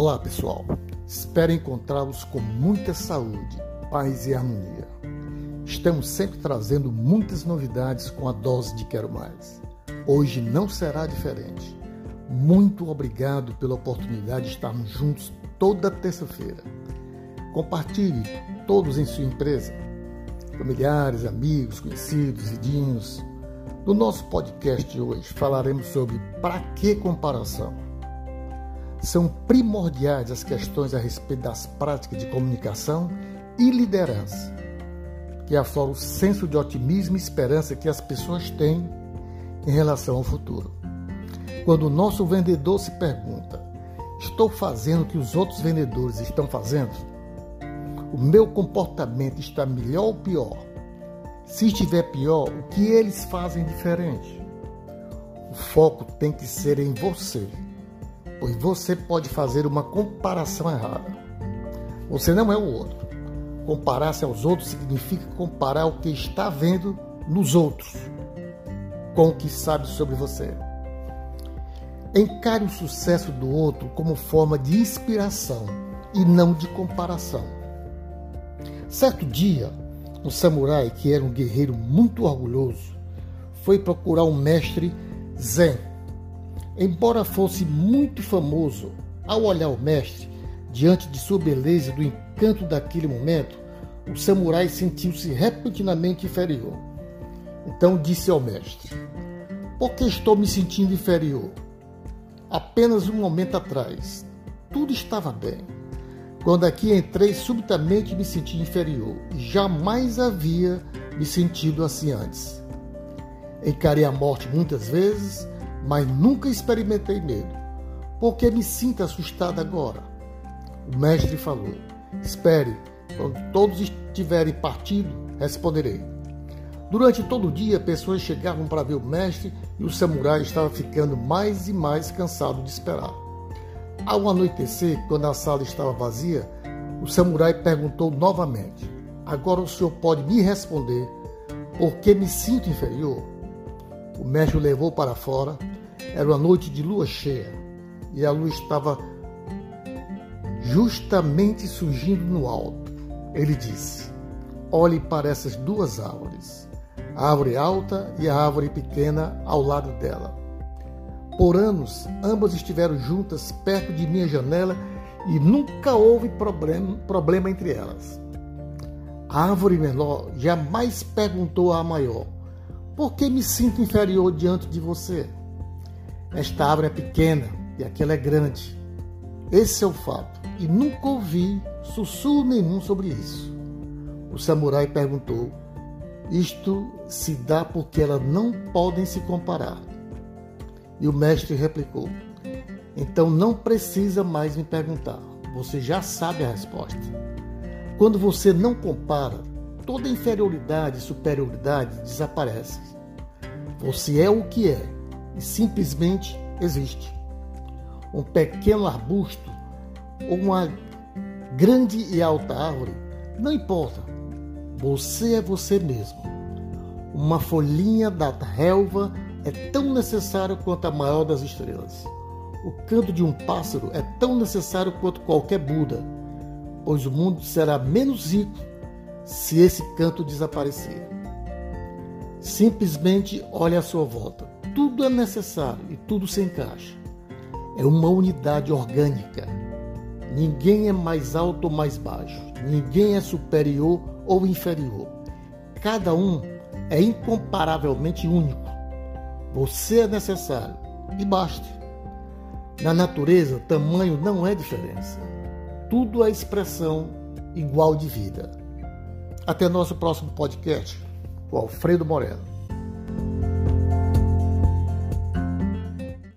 Olá, pessoal. Espero encontrá-los com muita saúde, paz e harmonia. Estamos sempre trazendo muitas novidades com a dose de Quero Mais. Hoje não será diferente. Muito obrigado pela oportunidade de estarmos juntos toda terça-feira. Compartilhe todos em sua empresa, familiares, amigos, conhecidos, vidinhos. No nosso podcast de hoje falaremos sobre para que comparação. São primordiais as questões a respeito das práticas de comunicação e liderança, que afloram o senso de otimismo e esperança que as pessoas têm em relação ao futuro. Quando o nosso vendedor se pergunta: Estou fazendo o que os outros vendedores estão fazendo? O meu comportamento está melhor ou pior? Se estiver pior, o que eles fazem diferente? O foco tem que ser em você, pois você pode fazer uma comparação errada. Você não é o outro. Comparar-se aos outros significa comparar o que está vendo nos outros com o que sabe sobre você. Encare o sucesso do outro como forma de inspiração e não de comparação. Certo dia, um samurai que era um guerreiro muito orgulhoso foi procurar um mestre Zen. Embora fosse muito famoso, ao olhar o mestre, diante de sua beleza e do encanto daquele momento, o samurai sentiu-se repentinamente inferior. Então disse ao mestre: Por que estou me sentindo inferior? Apenas um momento atrás, tudo estava bem. Quando aqui entrei, subitamente me senti inferior. Jamais havia me sentido assim antes. Encarei a morte muitas vezes, mas nunca experimentei medo. Por que me sinto assustado agora? O mestre falou: Espere, quando todos estiverem partido, responderei. Durante todo o dia, pessoas chegavam para ver o mestre e o samurai estava ficando mais e mais cansado de esperar. Ao anoitecer, quando a sala estava vazia, o samurai perguntou novamente: Agora o senhor pode me responder por que me sinto inferior? O mestre o levou para fora. Era uma noite de lua cheia e a lua estava justamente surgindo no alto. Ele disse: Olhe para essas duas árvores a árvore alta e a árvore pequena ao lado dela. Por anos, ambas estiveram juntas perto de minha janela e nunca houve problema, problema entre elas. A árvore menor jamais perguntou à maior: Por que me sinto inferior diante de você? Esta árvore é pequena e aquela é grande. Esse é o fato, e nunca ouvi sussurro nenhum sobre isso. O samurai perguntou: isto se dá porque elas não podem se comparar. E o mestre replicou: Então não precisa mais me perguntar, você já sabe a resposta. Quando você não compara, toda inferioridade e superioridade desaparece. Você é o que é e simplesmente existe. Um pequeno arbusto ou uma grande e alta árvore, não importa, você é você mesmo. Uma folhinha da relva é tão necessário quanto a maior das estrelas. O canto de um pássaro é tão necessário quanto qualquer Buda, pois o mundo será menos rico se esse canto desaparecer. Simplesmente olhe à sua volta. Tudo é necessário e tudo se encaixa. É uma unidade orgânica. Ninguém é mais alto ou mais baixo. Ninguém é superior ou inferior. Cada um é incomparavelmente único. Você é necessário e basta. Na natureza, tamanho não é diferença. Tudo é expressão igual de vida. Até nosso próximo podcast, o Alfredo Moreno.